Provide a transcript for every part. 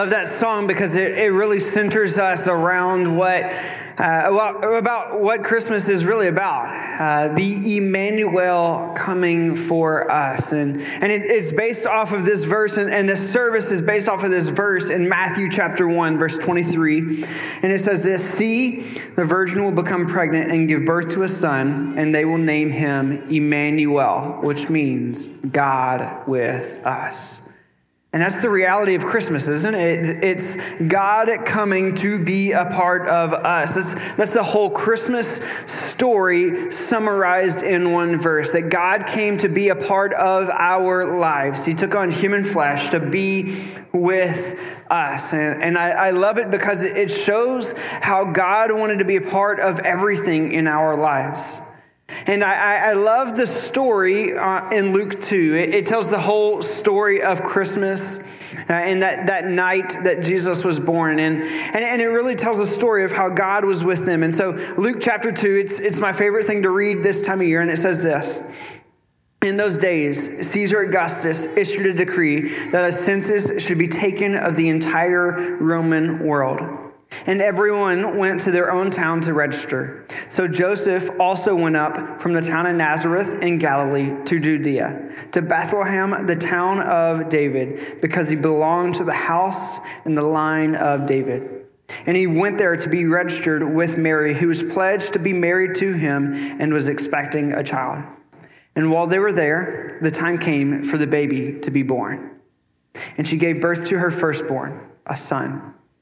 Love that song because it, it really centers us around what uh, about what Christmas is really about. Uh, the Emmanuel coming for us. And, and it, it's based off of this verse, and, and this service is based off of this verse in Matthew chapter 1, verse 23. And it says this See, the virgin will become pregnant and give birth to a son, and they will name him Emmanuel, which means God with us. And that's the reality of Christmas, isn't it? It's God coming to be a part of us. That's, that's the whole Christmas story summarized in one verse that God came to be a part of our lives. He took on human flesh to be with us. And, and I, I love it because it shows how God wanted to be a part of everything in our lives. And I, I love the story uh, in Luke 2. It, it, tells the whole story of Christmas uh, and that, that night that Jesus was born. And, and, and it really tells a story of how God was with them. And so, Luke chapter 2, it's, it's my favorite thing to read this time of year. And it says this In those days, Caesar Augustus issued a decree that a census should be taken of the entire Roman world. And everyone went to their own town to register. So Joseph also went up from the town of Nazareth in Galilee to Judea, to Bethlehem, the town of David, because he belonged to the house and the line of David. And he went there to be registered with Mary, who was pledged to be married to him and was expecting a child. And while they were there, the time came for the baby to be born. And she gave birth to her firstborn, a son.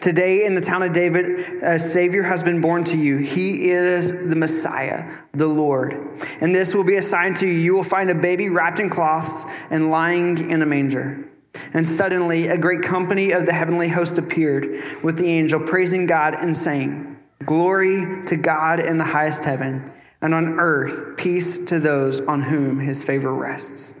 Today, in the town of David, a Savior has been born to you. He is the Messiah, the Lord. And this will be a sign to you. You will find a baby wrapped in cloths and lying in a manger. And suddenly, a great company of the heavenly host appeared with the angel, praising God and saying, Glory to God in the highest heaven, and on earth, peace to those on whom his favor rests.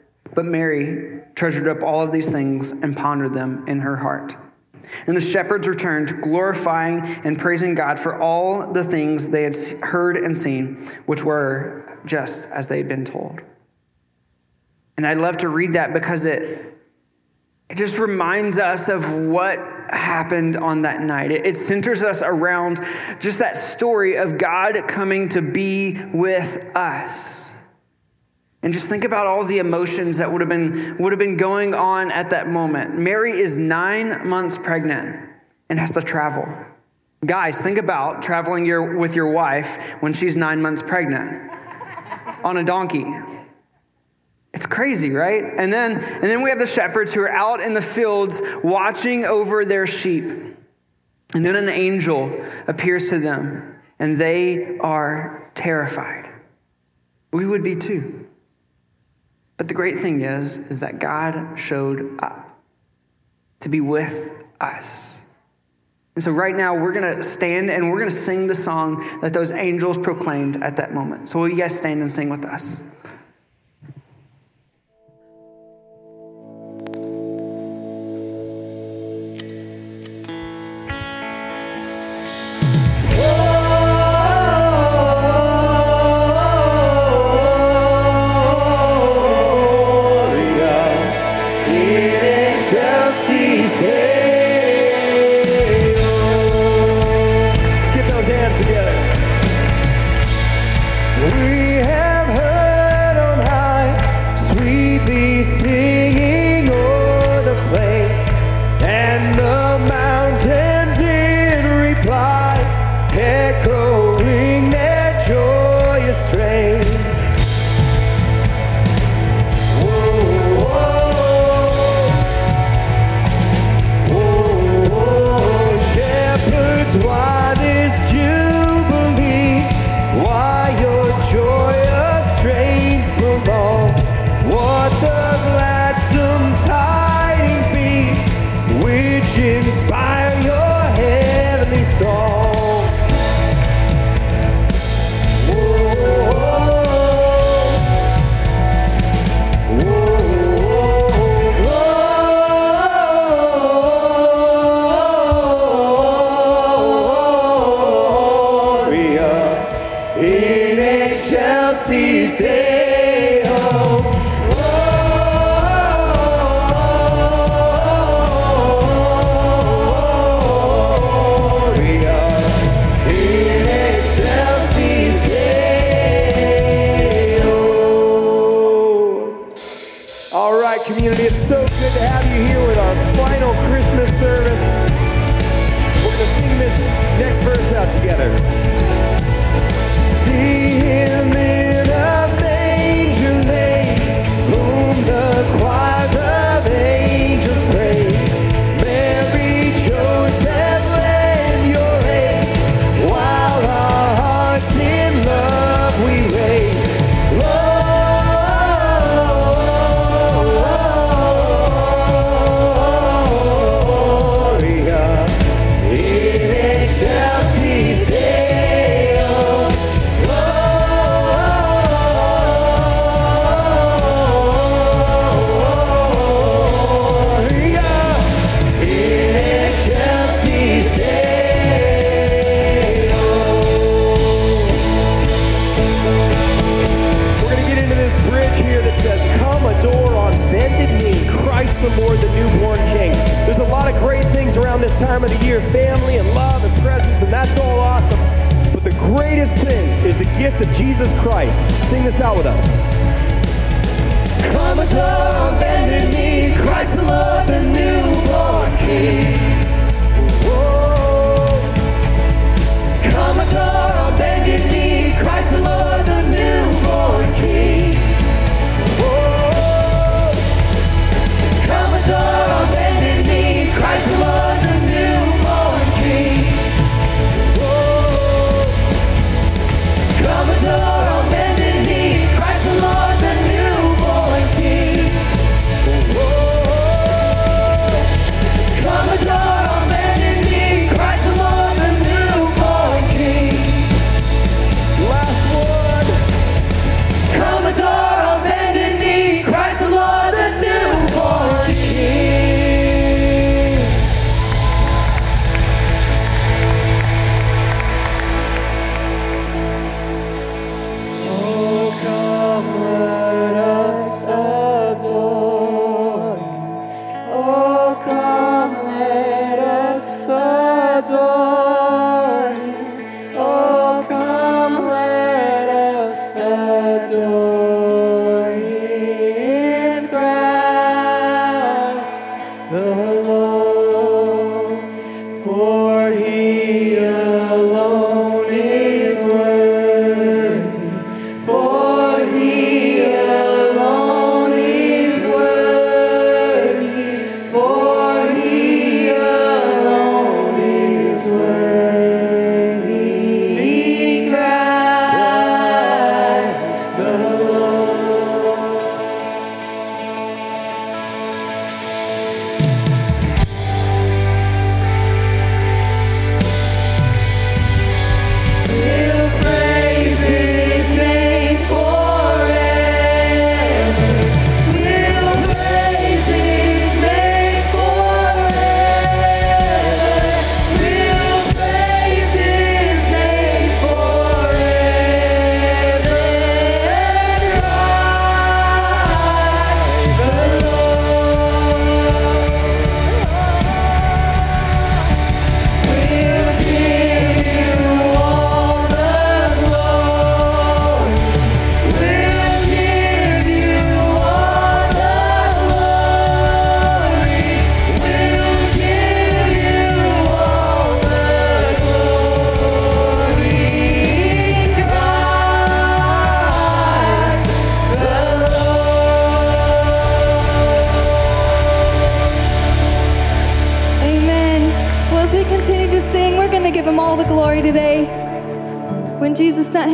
But Mary treasured up all of these things and pondered them in her heart. And the shepherds returned, glorifying and praising God for all the things they had heard and seen, which were just as they had been told. And I love to read that because it, it just reminds us of what happened on that night. It, it centers us around just that story of God coming to be with us. And just think about all the emotions that would have been, would have been going on at that moment. Mary is nine months pregnant and has to travel. Guys, think about traveling your, with your wife when she's nine months pregnant on a donkey. It's crazy, right? And then, and then we have the shepherds who are out in the fields watching over their sheep. And then an angel appears to them, and they are terrified. We would be too. But the great thing is, is that God showed up to be with us. And so right now we're going to stand and we're going to sing the song that those angels proclaimed at that moment. So will you guys stand and sing with us?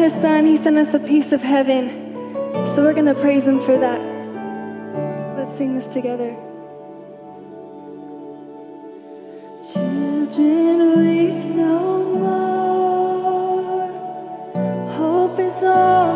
his son, he sent us a piece of heaven. So we're going to praise him for that. Let's sing this together. Children, weep no more. Hope is all.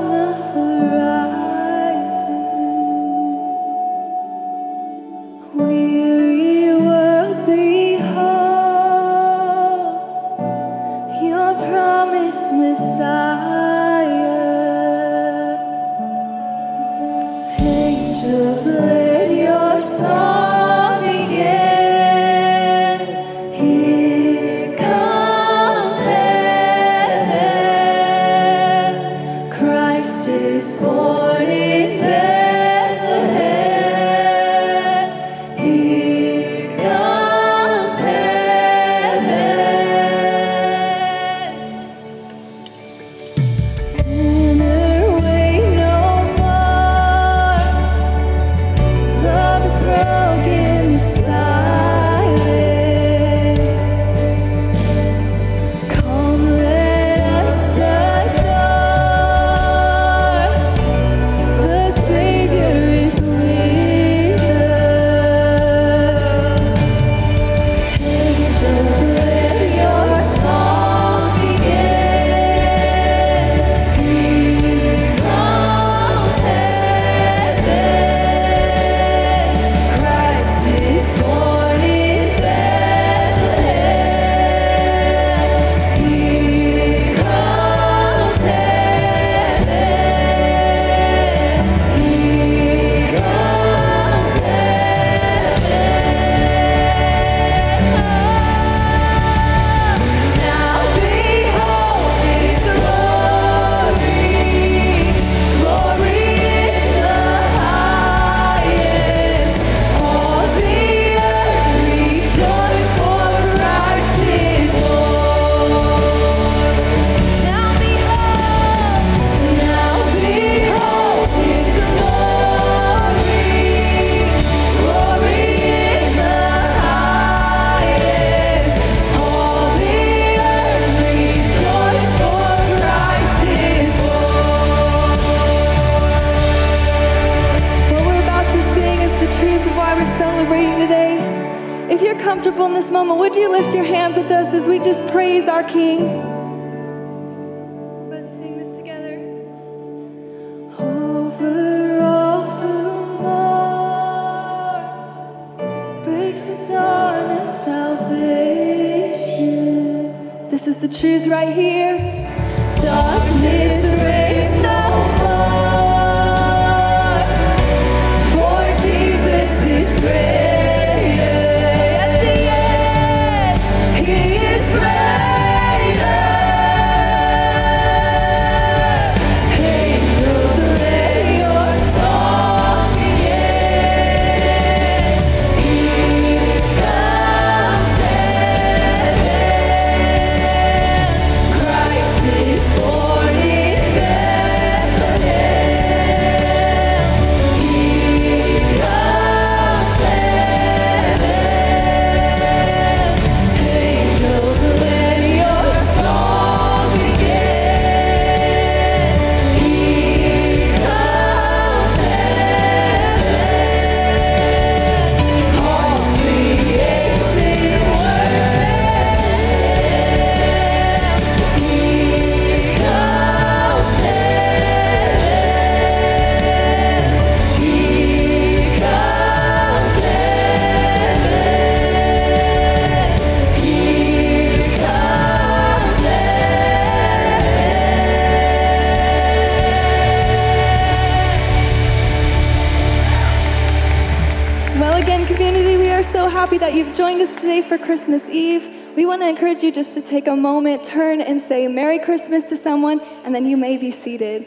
you just to take a moment, turn and say Merry Christmas to someone, and then you may be seated.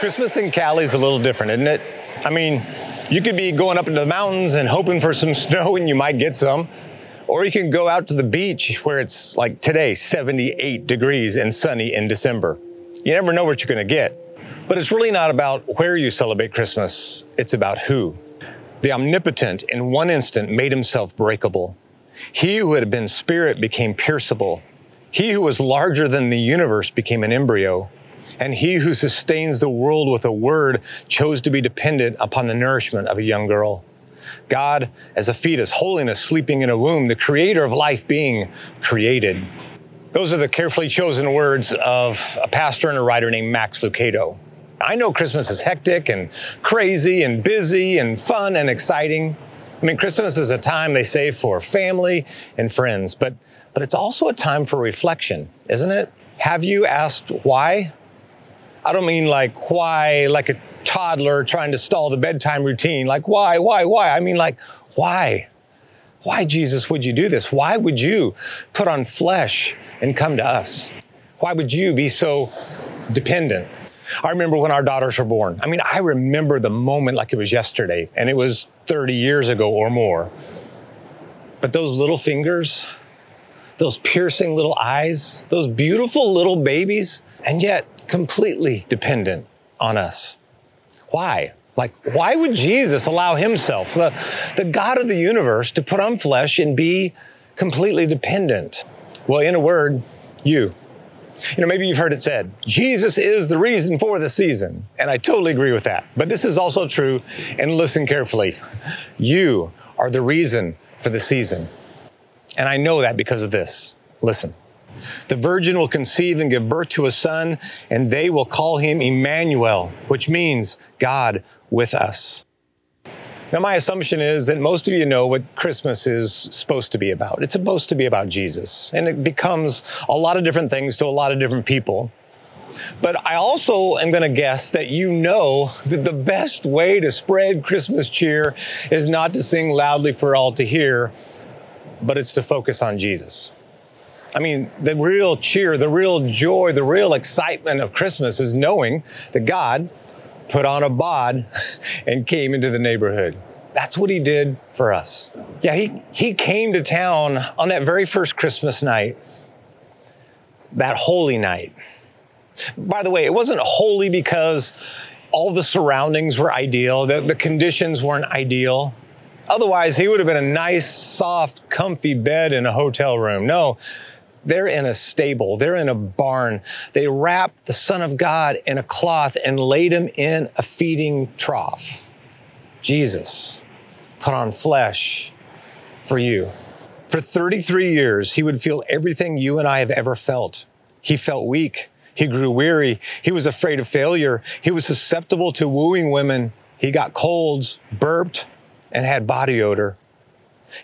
Christmas in Cali is a little different, isn't it? I mean, you could be going up into the mountains and hoping for some snow and you might get some. Or you can go out to the beach where it's like today, 78 degrees and sunny in December. You never know what you're going to get. But it's really not about where you celebrate Christmas, it's about who. The omnipotent, in one instant, made himself breakable. He who had been spirit became pierceable. He who was larger than the universe became an embryo. And he who sustains the world with a word chose to be dependent upon the nourishment of a young girl. God, as a fetus, holiness sleeping in a womb, the creator of life being created. Those are the carefully chosen words of a pastor and a writer named Max Lucado. I know Christmas is hectic and crazy and busy and fun and exciting. I mean, Christmas is a time they say for family and friends, but, but it's also a time for reflection, isn't it? Have you asked why? I don't mean like why, like a toddler trying to stall the bedtime routine. Like, why, why, why? I mean, like, why? Why, Jesus, would you do this? Why would you put on flesh and come to us? Why would you be so dependent? I remember when our daughters were born. I mean, I remember the moment like it was yesterday, and it was 30 years ago or more. But those little fingers, those piercing little eyes, those beautiful little babies, and yet completely dependent on us. Why? Like, why would Jesus allow himself, the, the God of the universe, to put on flesh and be completely dependent? Well, in a word, you. You know, maybe you've heard it said, Jesus is the reason for the season. And I totally agree with that. But this is also true, and listen carefully. You are the reason for the season. And I know that because of this. Listen. The virgin will conceive and give birth to a son, and they will call him Emmanuel, which means God with us. Now, my assumption is that most of you know what Christmas is supposed to be about. It's supposed to be about Jesus, and it becomes a lot of different things to a lot of different people. But I also am going to guess that you know that the best way to spread Christmas cheer is not to sing loudly for all to hear, but it's to focus on Jesus. I mean, the real cheer, the real joy, the real excitement of Christmas is knowing that God put on a bod and came into the neighborhood. That's what he did for us. Yeah, he, he came to town on that very first Christmas night, that holy night. By the way, it wasn't holy because all the surroundings were ideal, the, the conditions weren't ideal. Otherwise, he would have been a nice, soft, comfy bed in a hotel room. No, they're in a stable, they're in a barn. They wrapped the Son of God in a cloth and laid him in a feeding trough. Jesus put on flesh for you. For 33 years, he would feel everything you and I have ever felt. He felt weak. He grew weary. He was afraid of failure. He was susceptible to wooing women. He got colds, burped, and had body odor.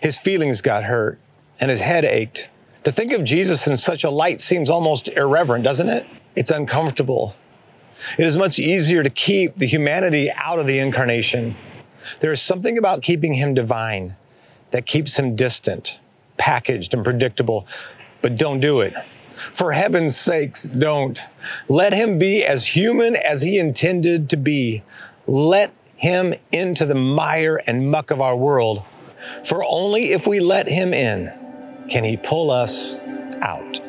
His feelings got hurt, and his head ached. To think of Jesus in such a light seems almost irreverent, doesn't it? It's uncomfortable. It is much easier to keep the humanity out of the incarnation. There is something about keeping him divine that keeps him distant, packaged, and predictable. But don't do it. For heaven's sakes, don't. Let him be as human as he intended to be. Let him into the mire and muck of our world. For only if we let him in can he pull us out?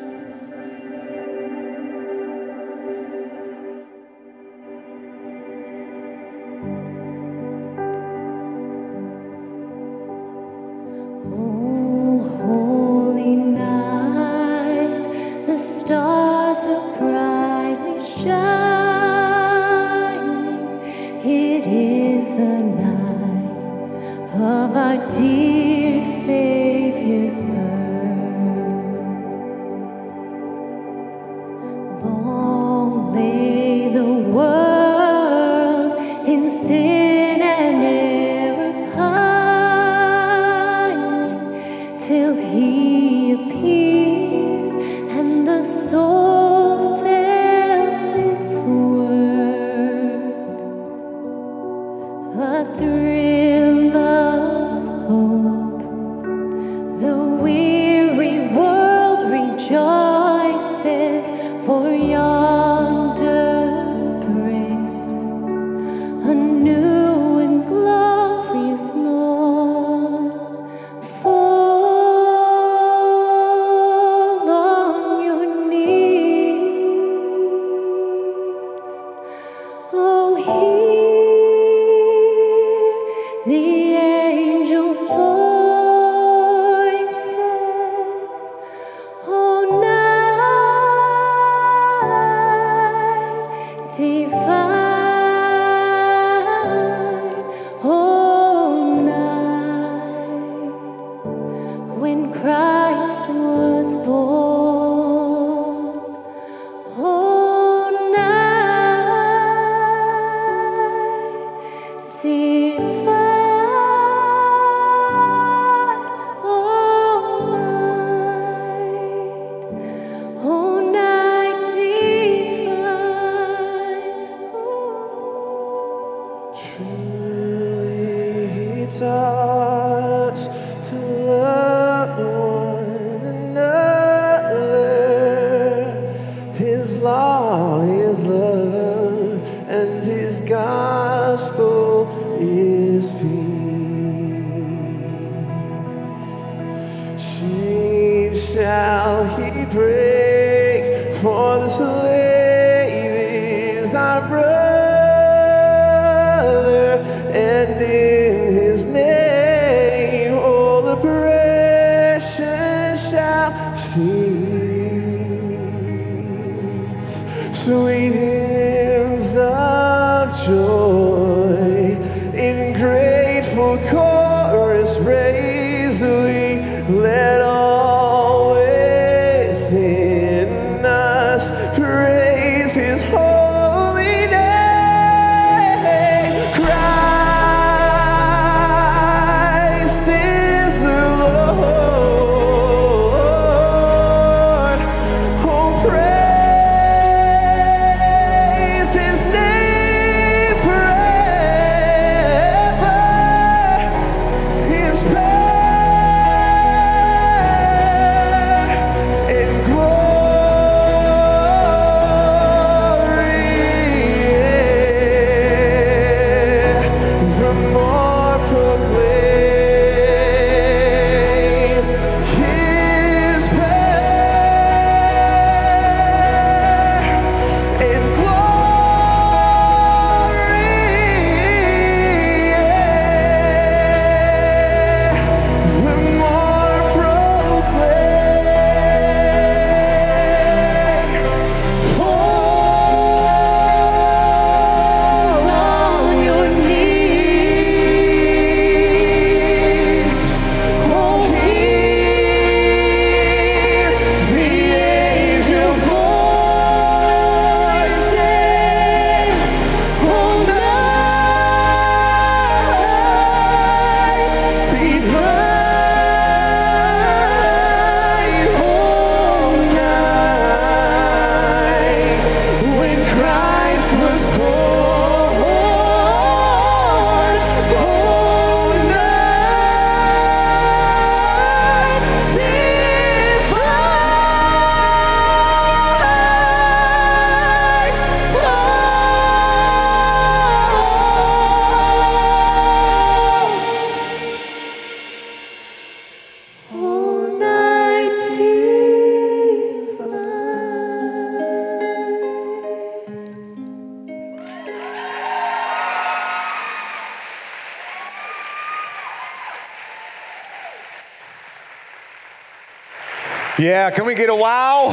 Yeah, can we get a wow?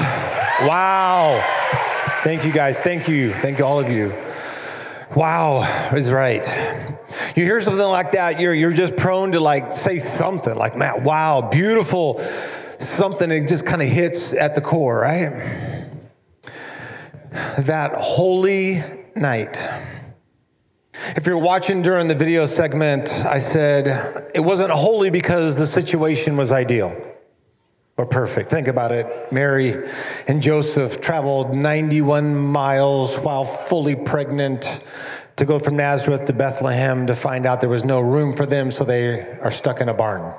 Wow. Thank you guys. Thank you. Thank you, all of you. Wow is right. You hear something like that, you're, you're just prone to like say something like, man, wow, beautiful, something that just kind of hits at the core, right? That holy night. If you're watching during the video segment, I said it wasn't holy because the situation was ideal or perfect. Think about it. Mary and Joseph traveled 91 miles while fully pregnant to go from Nazareth to Bethlehem to find out there was no room for them, so they are stuck in a barn.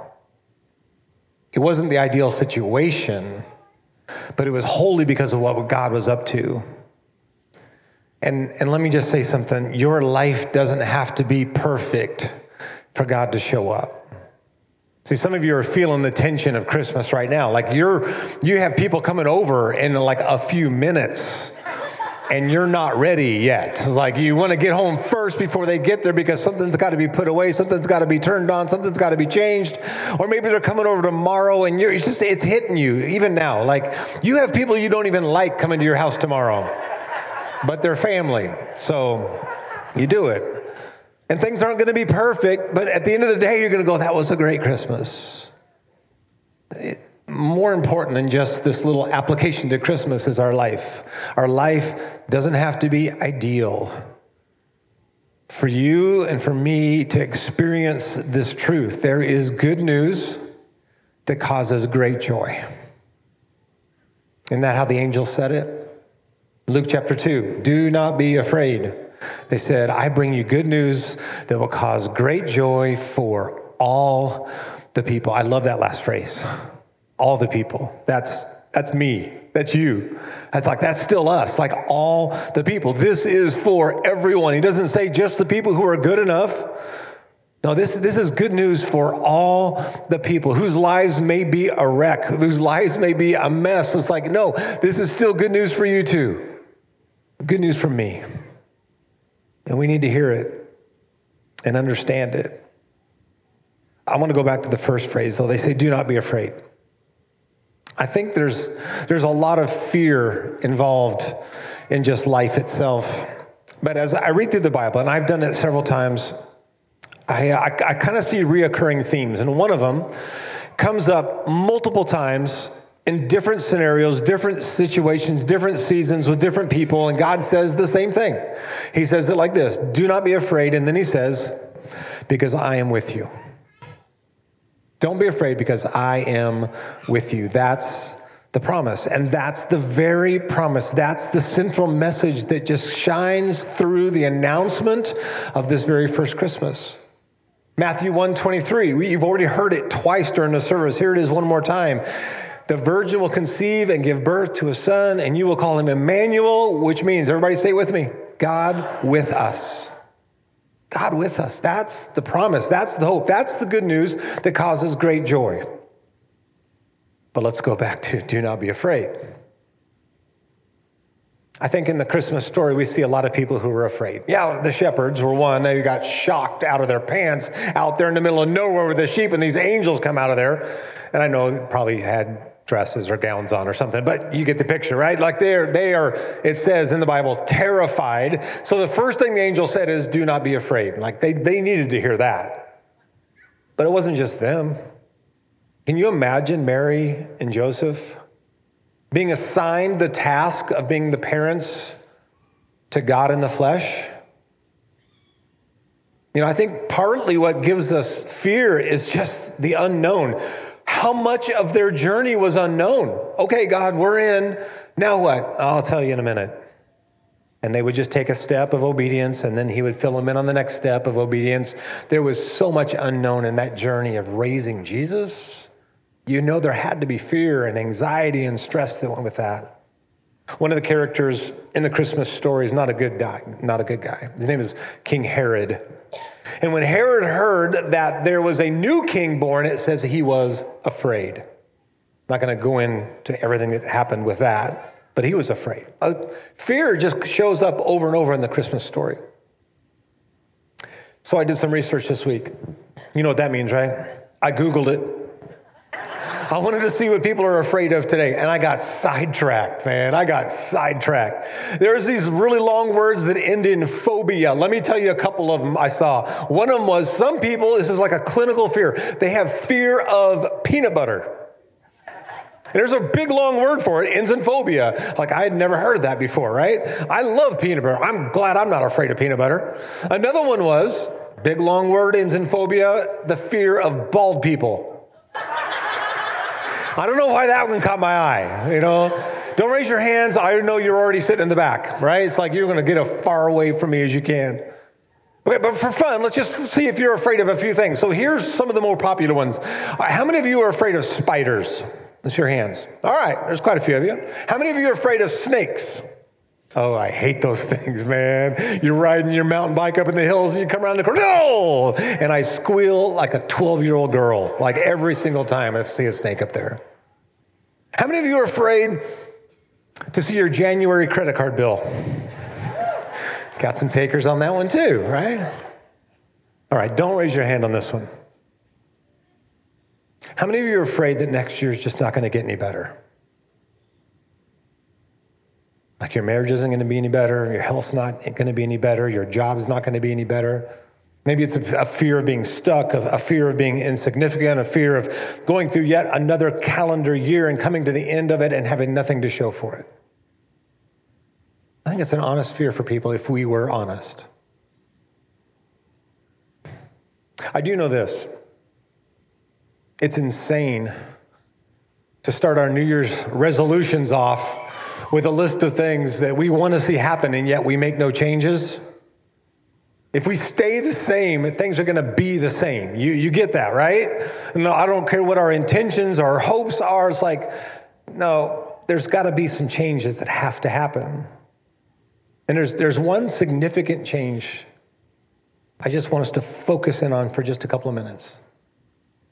It wasn't the ideal situation, but it was holy because of what God was up to. And, and let me just say something your life doesn't have to be perfect for God to show up. See, some of you are feeling the tension of Christmas right now. Like you're, you have people coming over in like a few minutes and you're not ready yet. It's like you want to get home first before they get there because something's got to be put away, something's got to be turned on, something's got to be changed. Or maybe they're coming over tomorrow and you're, it's just, it's hitting you even now. Like you have people you don't even like coming to your house tomorrow, but they're family. So you do it. And things aren't going to be perfect, but at the end of the day, you're going to go, that was a great Christmas. It- more important than just this little application to Christmas is our life. Our life doesn't have to be ideal. For you and for me to experience this truth, there is good news that causes great joy. Isn't that how the angel said it? Luke chapter 2 Do not be afraid. They said, I bring you good news that will cause great joy for all the people. I love that last phrase. All the people. That's that's me. That's you. That's like that's still us. Like all the people. This is for everyone. He doesn't say just the people who are good enough. No, this, this is good news for all the people whose lives may be a wreck, whose lives may be a mess. It's like, no, this is still good news for you too. Good news for me. And we need to hear it and understand it. I want to go back to the first phrase, though. They say, do not be afraid. I think there's, there's a lot of fear involved in just life itself. But as I read through the Bible, and I've done it several times, I, I, I kind of see reoccurring themes. And one of them comes up multiple times in different scenarios, different situations, different seasons with different people. And God says the same thing. He says it like this Do not be afraid. And then he says, Because I am with you. Don't be afraid because I am with you. That's the promise. And that's the very promise. That's the central message that just shines through the announcement of this very first Christmas. Matthew 1 23, you've already heard it twice during the service. Here it is one more time. The virgin will conceive and give birth to a son, and you will call him Emmanuel, which means, everybody say it with me, God with us. God with us. That's the promise. That's the hope. That's the good news that causes great joy. But let's go back to do not be afraid. I think in the Christmas story, we see a lot of people who were afraid. Yeah, the shepherds were one. They got shocked out of their pants out there in the middle of nowhere with the sheep, and these angels come out of there. And I know they probably had dresses or gowns on or something, but you get the picture, right? Like they're, they are, it says in the Bible, terrified. So the first thing the angel said is, do not be afraid. Like they, they needed to hear that. But it wasn't just them. Can you imagine Mary and Joseph? being assigned the task of being the parents to God in the flesh. You know, I think partly what gives us fear is just the unknown. How much of their journey was unknown? Okay, God, we're in. Now what? I'll tell you in a minute. And they would just take a step of obedience, and then he would fill them in on the next step of obedience. There was so much unknown in that journey of raising Jesus you know there had to be fear and anxiety and stress that went with that. One of the characters in the Christmas story is not a good guy, not a good guy. His name is King Herod. And when Herod heard that there was a new king born, it says he was afraid. I'm not going to go into everything that happened with that, but he was afraid. Uh, fear just shows up over and over in the Christmas story. So I did some research this week. You know what that means, right? I Googled it. I wanted to see what people are afraid of today. And I got sidetracked, man. I got sidetracked. There's these really long words that end in phobia. Let me tell you a couple of them I saw. One of them was some people, this is like a clinical fear, they have fear of peanut butter. And There's a big long word for it, ends in phobia. Like I had never heard of that before, right? I love peanut butter. I'm glad I'm not afraid of peanut butter. Another one was, big long word, ends in phobia, the fear of bald people. I don't know why that one caught my eye, you know? Don't raise your hands. I know you're already sitting in the back, right? It's like you're going to get as far away from me as you can. Okay, but for fun, let's just see if you're afraid of a few things. So here's some of the more popular ones. Uh, how many of you are afraid of spiders? Let's your hands. All right, there's quite a few of you. How many of you are afraid of snakes? Oh, I hate those things, man. You're riding your mountain bike up in the hills and you come around the corner, no! And I squeal like a 12 year old girl, like every single time I see a snake up there. How many of you are afraid to see your January credit card bill? Got some takers on that one too, right? All right, don't raise your hand on this one. How many of you are afraid that next year is just not going to get any better? Like your marriage isn't going to be any better, your health's not going to be any better, your job's not going to be any better. Maybe it's a, fear of being stuck, a, fear of being insignificant, a fear of going through yet another calendar year and coming to the end of it and having nothing to show for it. I think it's an honest fear for people if we were honest. I do know this it's insane to start our New Year's resolutions off with a list of things that we want to see happen and yet we make no changes. If we stay the same, things are going to be the same. You, you get that, right? No, I don't care what our intentions, our hopes are. It's like, no, there's got to be some changes that have to happen. And there's, there's one significant change I just want us to focus in on for just a couple of minutes.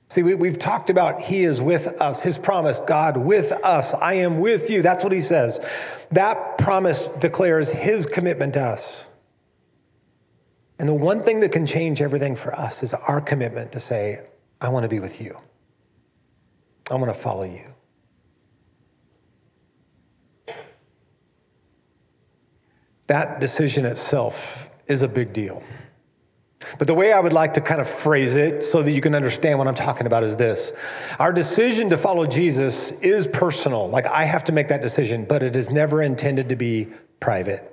See, we, have talked about He is with us, His promise, God with us. I am with you. That's what He says. That promise declares His commitment to us. And the one thing that can change everything for us is our commitment to say, I want to be with you. I want to follow you. That decision itself is a big deal. But the way I would like to kind of phrase it so that you can understand what I'm talking about is this Our decision to follow Jesus is personal. Like I have to make that decision, but it is never intended to be private.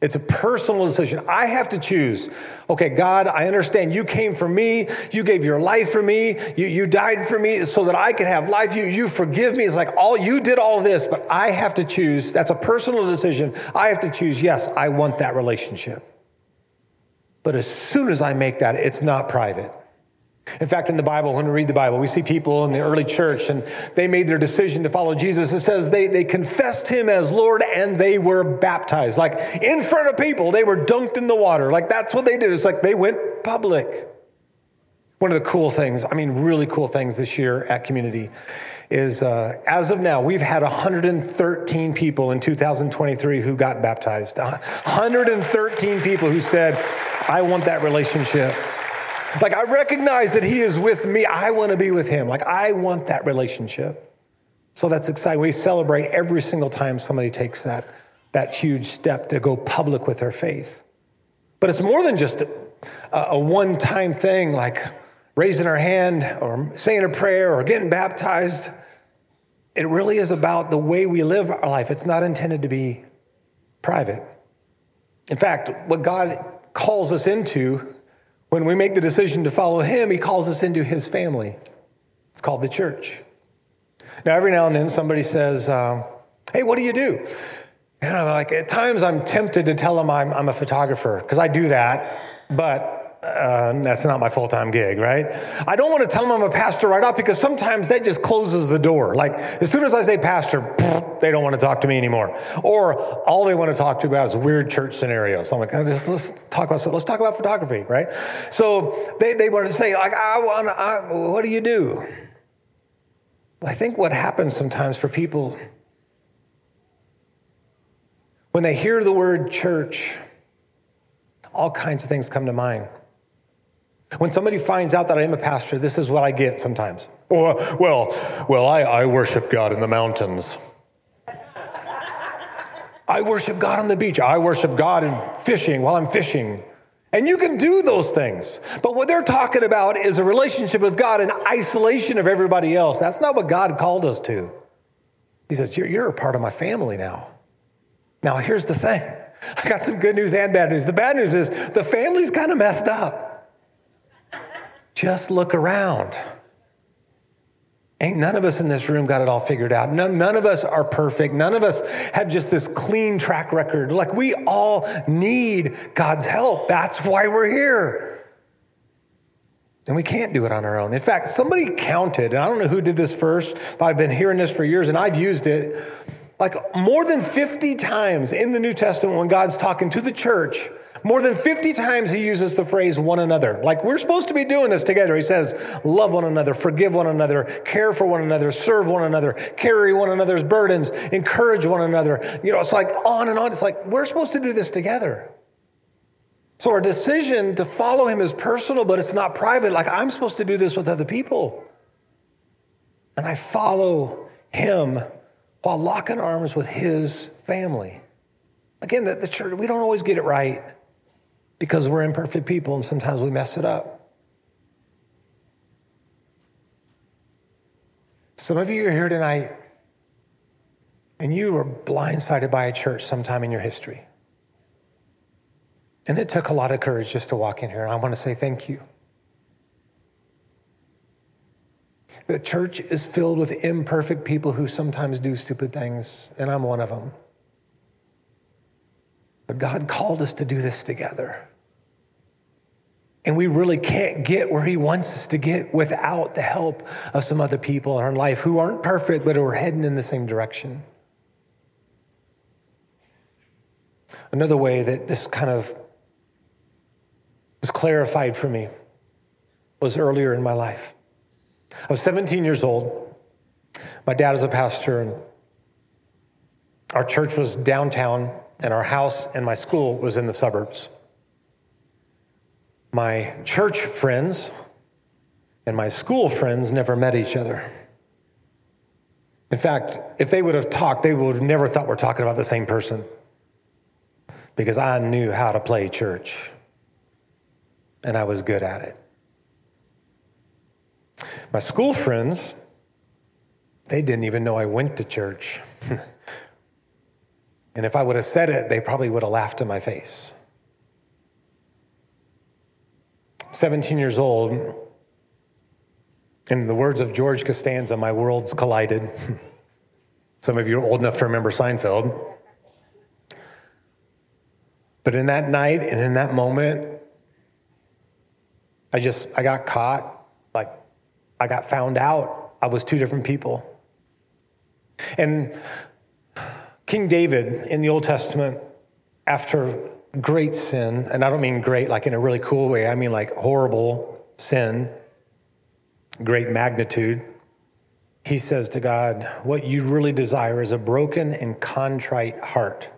It's a personal decision. I have to choose. Okay, God, I understand you came for me. You gave your life for me. You, you died for me so that I could have life. You, you forgive me. It's like all you did all this, but I have to choose. That's a personal decision. I have to choose. Yes, I want that relationship. But as soon as I make that, it's not private. In fact, in the Bible, when we read the Bible, we see people in the early church and they made their decision to follow Jesus. It says they, they confessed him as Lord and they were baptized. Like in front of people, they were dunked in the water. Like that's what they did. It's like they went public. One of the cool things, I mean, really cool things this year at Community is uh, as of now, we've had 113 people in 2023 who got baptized. 113 people who said, I want that relationship. Like, I recognize that He is with me. I want to be with Him. Like, I want that relationship. So that's exciting. We celebrate every single time somebody takes that, that huge step to go public with their faith. But it's more than just a, a one time thing like raising our hand or saying a prayer or getting baptized. It really is about the way we live our life. It's not intended to be private. In fact, what God calls us into when we make the decision to follow Him, He calls us into His family. It's called the church. Now, every now and then somebody says, um, Hey, what do you do? And I'm like, at times I'm tempted to tell them I'm, I'm a photographer because I do that, but uh, that's not my full time gig, right? I don't want to tell them I'm a pastor right off because sometimes that just closes the door. Like, as soon as I say pastor, they don't want to talk to me anymore. Or all they want to talk to about is weird church scenarios. So I'm like, let's, let's talk about let's talk about photography, right? So they, they want to say, like, I want to, what do you do? I think what happens sometimes for people when they hear the word church, all kinds of things come to mind. When somebody finds out that I am a pastor, this is what I get sometimes. Or, well, well, I, I worship God in the mountains. I worship God on the beach. I worship God in fishing while I'm fishing. And you can do those things. But what they're talking about is a relationship with God in isolation of everybody else. That's not what God called us to. He says, You're, you're a part of my family now. Now, here's the thing I got some good news and bad news. The bad news is the family's kind of messed up. Just look around. Ain't none of us in this room got it all figured out. None, of us are perfect. None of us have just this clean track record. Like we all need God's help. That's why we're here. And we can't do it on our own. In fact, somebody counted, and I don't know who did this first, but I've been hearing this for years and I've used it like more than 50 times in the New Testament when God's talking to the church more than 50 times he uses the phrase one another. Like we're supposed to be doing this together. He says, love one another, forgive one another, care for one another, serve one another, carry one another's burdens, encourage one another. You know, it's like on and on. It's like we're supposed to do this together. So our decision to follow him is personal, but it's not private. Like I'm supposed to do this with other people. And I follow him while locking arms with his family. Again, the, the church, we don't always get it right because we're imperfect people and sometimes we mess it up. Some of you are here tonight and you were blindsided by a church sometime in your history. And it took a lot of courage just to walk in here. I want to say thank you. The church is filled with imperfect people who sometimes do stupid things, and I'm one of them. But God called us to do this together. And we really can't get where He wants us to get without the help of some other people in our life who aren't perfect, but who are heading in the same direction. Another way that this kind of was clarified for me was earlier in my life. I was 17 years old. My dad is a pastor, and our church was downtown, and our house and my school was in the suburbs. My church friends and my school friends never met each other. In fact, if they would have talked, they would have never thought we're talking about the same person because I knew how to play church and I was good at it. My school friends, they didn't even know I went to church. and if I would have said it, they probably would have laughed in my face. 17 years old, in the words of George Costanza, my worlds collided. Some of you are old enough to remember Seinfeld. But in that night and in that moment, I just, I got caught. Like, I got found out. I was two different people. And King David in the Old Testament, after great sin, and I don't mean great like in a really cool way, I mean like horrible sin, great magnitude. He says to God, What you really desire is a broken and contrite heart.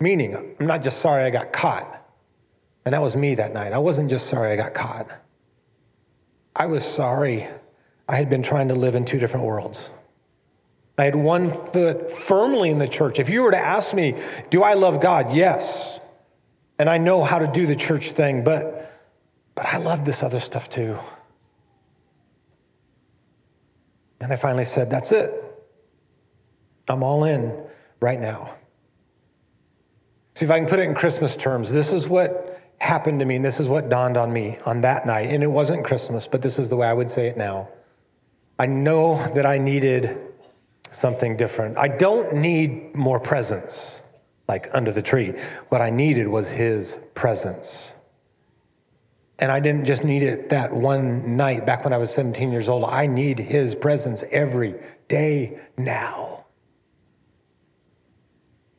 Meaning, I'm not just sorry I got caught. And that was me that night. I wasn't just sorry I got caught. I was sorry I had been trying to live in two different worlds. I had one foot firmly in the church. If you were to ask me, do I love God? Yes and I know how to do the church thing, but, but I love this other stuff too. And I finally said, That's it. I'm all in right now. See if I can put it in Christmas terms. This is what happened to me, and this is what dawned on me on that night. And it wasn't Christmas, but this is the way I would say it now. I know that I needed something different. I don't need more presents like under the tree. What I needed was his presence. And I didn't just need it that one night back when I was 17 years old. I need his presence every day now.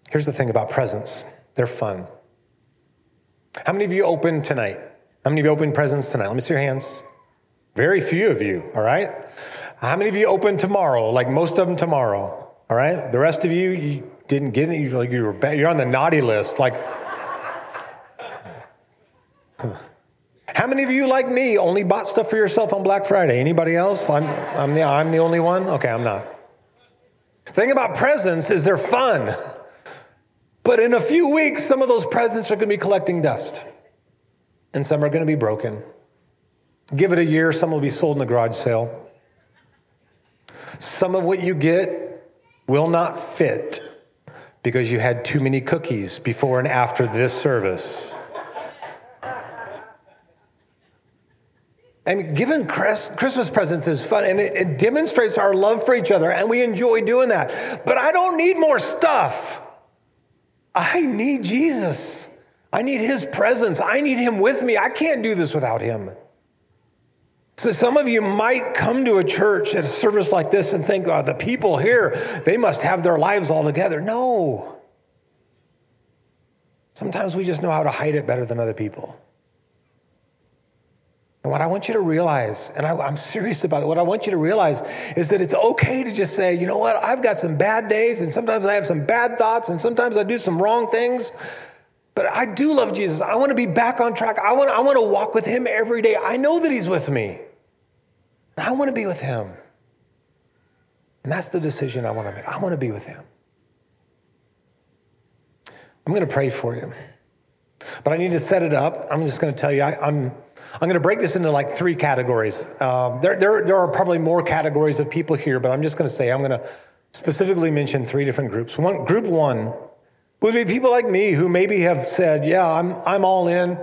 Here's the thing about presents they're fun. How many of you opened tonight? How many of you opened presents tonight? Let me see your hands. Very few of you, all right? How many of you open tomorrow? Like most of them tomorrow, all right? The rest of you, you didn't get it. You're like you were bad. You're on the naughty list. Like, how many of you, like me, only bought stuff for yourself on Black Friday? Anybody else? I'm, I'm the, I'm the only one. Okay, I'm not. Thing about presents is they're fun. But in a few weeks, some of those presents are going to be collecting dust, and some are going to be broken. Give it a year, some will be sold in a garage sale. Some of what you get will not fit because you had too many cookies before and after this service. And giving Christmas presents is fun and it, it, demonstrates our love for each other, and we enjoy doing that. But I don't need more stuff. I need Jesus. I need his presence. I need him with me. I can't do this without him. So some of you might come to a church at a service like this and think, oh, the people here, they must have their lives all together. No. Sometimes we just know how to hide it better than other people. And what I want you to realize, and I, am serious about it, what I want you to realize is that it's okay to just say, you know what, I've got some bad days, and sometimes I have some bad thoughts, and sometimes I do some wrong things. But I do love Jesus. I want to be back on track. I want, I want to walk with him every day. I know that he's with me. And I want to be with him. And that's the decision I want to make. I want to be with him. I'm going to pray for you. But I need to set it up. I'm just going to tell you, I, am I'm, I'm going to break this into like three categories. Um, there, there, there are probably more categories of people here, but I'm just going to say I'm going to specifically mention three different groups. One, group one would be people like me who maybe have said, Yeah, I'm, I'm all in.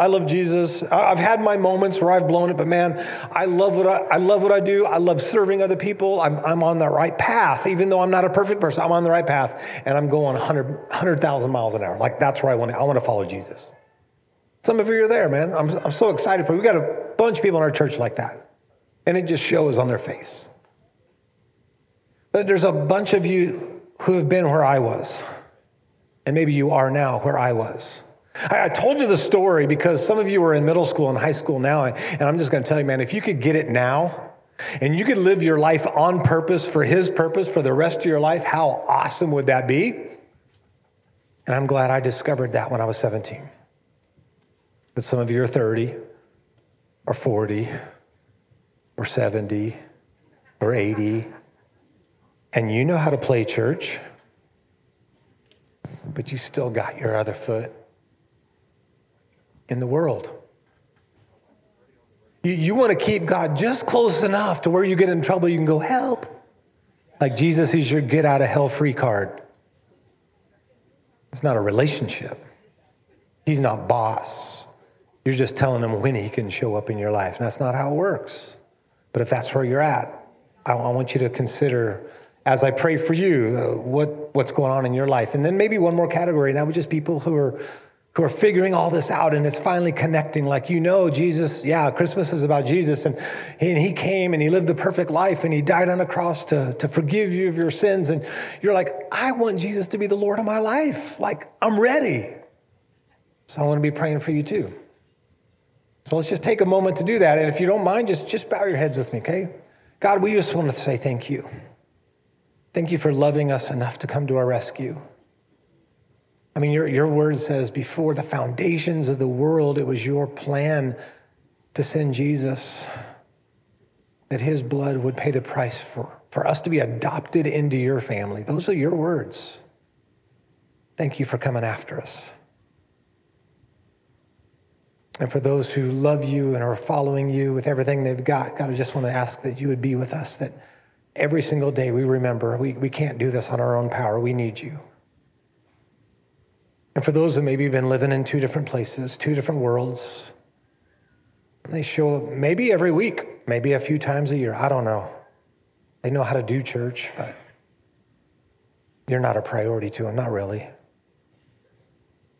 I love Jesus. I've had my moments where I've blown it, but man, I love what I, I love what I do. I love serving other people. I'm, I'm on the right path, even though I'm not a perfect person. I'm on the right path, and I'm going 100 100,000 miles an hour. Like that's where I want to. I want to follow Jesus. Some of you are there, man. I'm, I'm so excited for you. We got a bunch of people in our church like that. And it just shows on their face. But there's a bunch of you who have been where I was. And maybe you are now where I was. I, told you the story because some of you are in middle school and high school now. And I'm just going to tell you, man, if you could get it now and you could live your life on purpose for His purpose for the rest of your life, how awesome would that be? And I'm glad I discovered that when I was 17. But some of you are 30 or 40 or 70 or 80, and you know how to play church, but you still got your other foot in the world. You, you want to keep God just close enough to where you get in trouble, you can go, help. Like Jesus is your get out of hell free card. It's not a relationship. He's not boss. You're just telling him when he can show up in your life. And that's not how it works. But if that's where you're at, I, I want you to consider as I pray for you uh, what, what's going on in your life. And then maybe one more category, and that would just people who are who are figuring all this out and it's finally connecting. Like you know jesus yeah christmas is about jesus and he, and he came and he lived the perfect life and he died on a cross to, to forgive you of your sins. And you're like i want jesus to be the lord of my life. Like i'm ready. So i want to be praying for you too. So let's just take a moment to do that. And if you don't mind just just bow your heads with me okay? God we just want to say thank you. Thank you for loving us enough to come to our rescue I mean, your, your word says before the foundations of the world, it was your plan to send Jesus, that his blood would pay the price for, for us to be adopted into your family. Those are your words. Thank you for coming after us. And for those who love you and are following you with everything they've got, God, I just want to ask that you would be with us, that every single day we remember we, we can't do this on our own power. We need you. And for those that maybe been living in two different places, two different worlds, they show up maybe every week, maybe a few times a year. I don't know. They know how to do church, but you're not a priority to them, not really.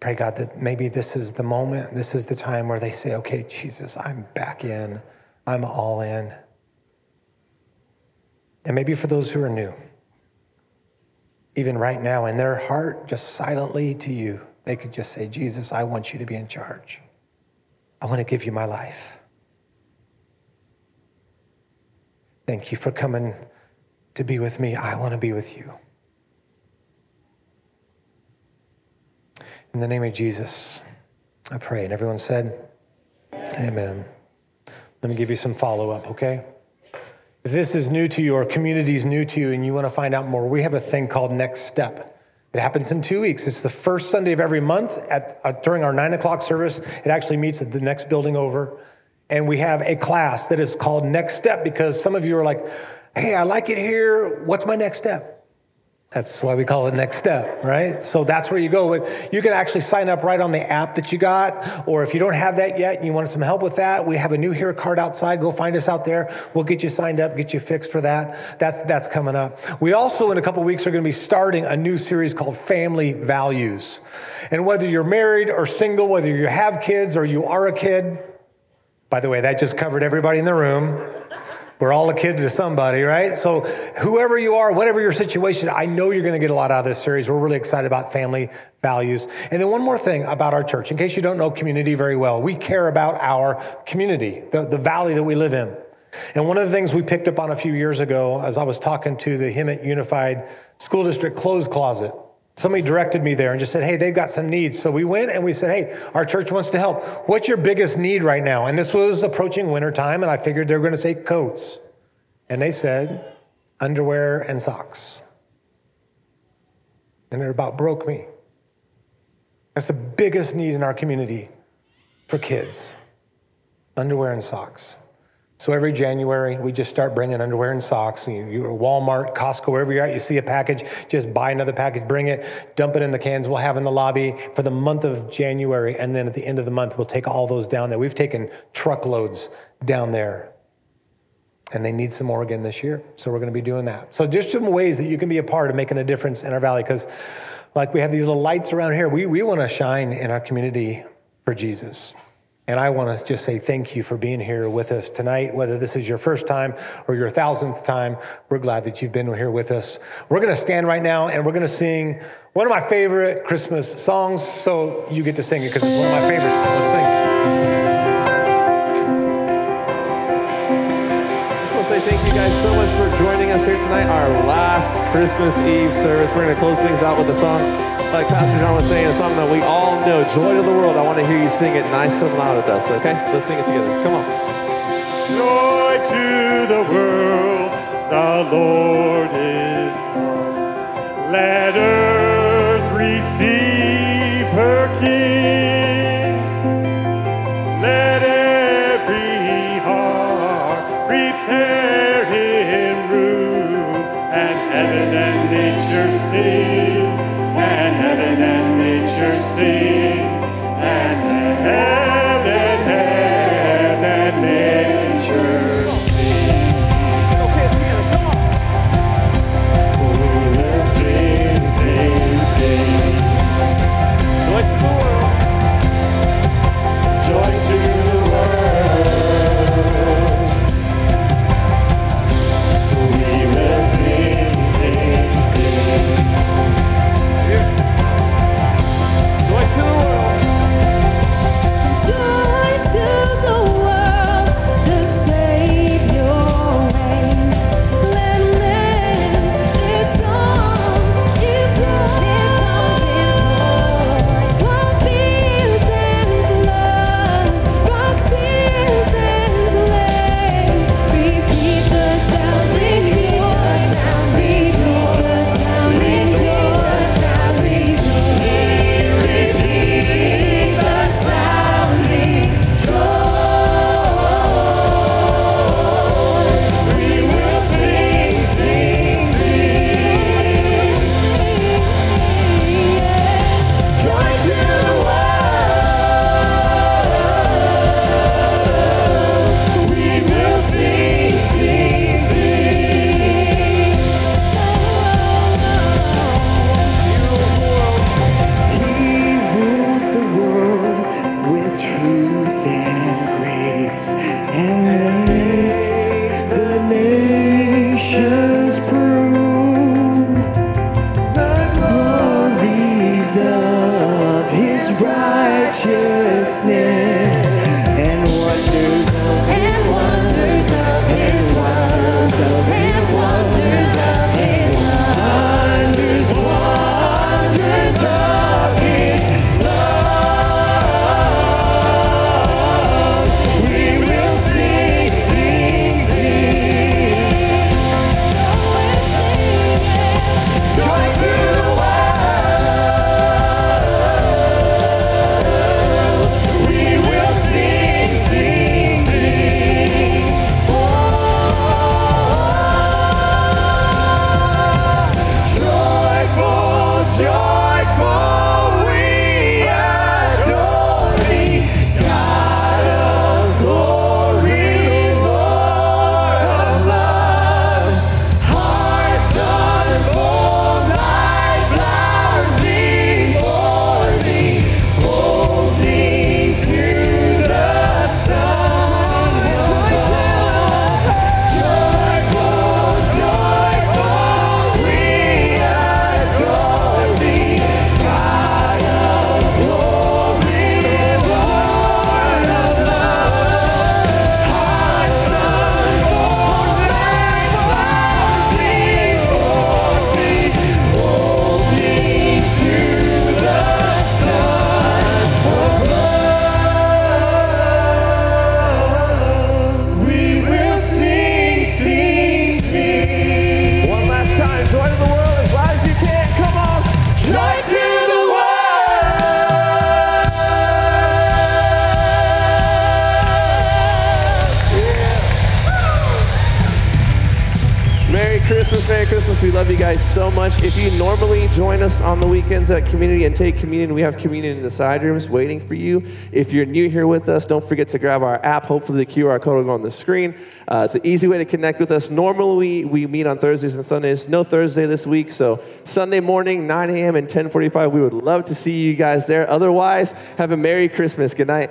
Pray, God, that maybe this is the moment, this is the time where they say, okay, Jesus, I'm back in, I'm all in. And maybe for those who are new, even right now in their heart, just silently to you, they could just say, Jesus, I want you to be in charge. I want to give you my life. Thank you for coming to be with me. I want to be with you. In the name of Jesus, I pray. And everyone said, Amen. Let me give you some follow up, okay? If this is new to you or community is new to you and you want to find out more, we have a thing called Next Step. It happens in two weeks. It's the first Sunday of every month at, uh, during our nine o'clock service. It actually meets at the next building over. And we have a class that is called Next Step because some of you are like, hey, I like it here. What's my next step? That's why we call it next step, right? So that's where you go. You can actually sign up right on the app that you got, or if you don't have that yet and you want some help with that, we have a new Here card outside. Go find us out there. We'll get you signed up, get you fixed for that. That's that's coming up. We also in a couple weeks are going to be starting a new series called Family Values. And whether you're married or single, whether you have kids or you are a kid, by the way, that just covered everybody in the room. We're all a kid to somebody, right? So, whoever you are, whatever your situation, I know you're going to get a lot out of this series. We're really excited about family values. And then, one more thing about our church, in case you don't know community very well, we care about our community, the, the valley that we live in. And one of the things we picked up on a few years ago, as I was talking to the Hemet Unified School District Clothes Closet, Somebody directed me there and just said, Hey, they've got some needs. So we went and we said, Hey, our church wants to help. What's your biggest need right now? And this was approaching wintertime, and I figured they were going to say coats. And they said, underwear and socks. And it about broke me. That's the biggest need in our community for kids underwear and socks. So every January, we just start bringing underwear and socks. You, you're Walmart, Costco, wherever you're at, you see a package, just buy another package, bring it, dump it in the cans we'll have in the lobby for the month of January. And then at the end of the month, we'll take all those down there. We've taken truckloads down there. And they need some more again this year. So we're going to be doing that. So just some ways that you can be a part of making a difference in our valley. Because like we have these little lights around here, we, we want to shine in our community for Jesus. And I want to just say thank you for being here with us tonight. Whether this is your first time or your thousandth time, we're glad that you've been here with us. We're going to stand right now and we're going to sing one of my favorite Christmas songs. So you get to sing it because it's one of my favorites. Let's sing. Joining us here tonight, our last Christmas Eve service. We're going to close things out with a song, like Pastor John was saying, a song that we all know, Joy to the World. I want to hear you sing it nice and loud with us, okay? Let's sing it together. Come on. Joy to the world, the Lord is come. Let earth receive her King. Weekends at community and take communion, we have communion in the side rooms waiting for you. If you're new here with us, don't forget to grab our app. Hopefully, the QR code will go on the screen. Uh, it's an easy way to connect with us. Normally, we, we meet on Thursdays and Sundays. No Thursday this week, so Sunday morning, 9 a.m. and 10:45. We would love to see you guys there. Otherwise, have a Merry Christmas. Good night.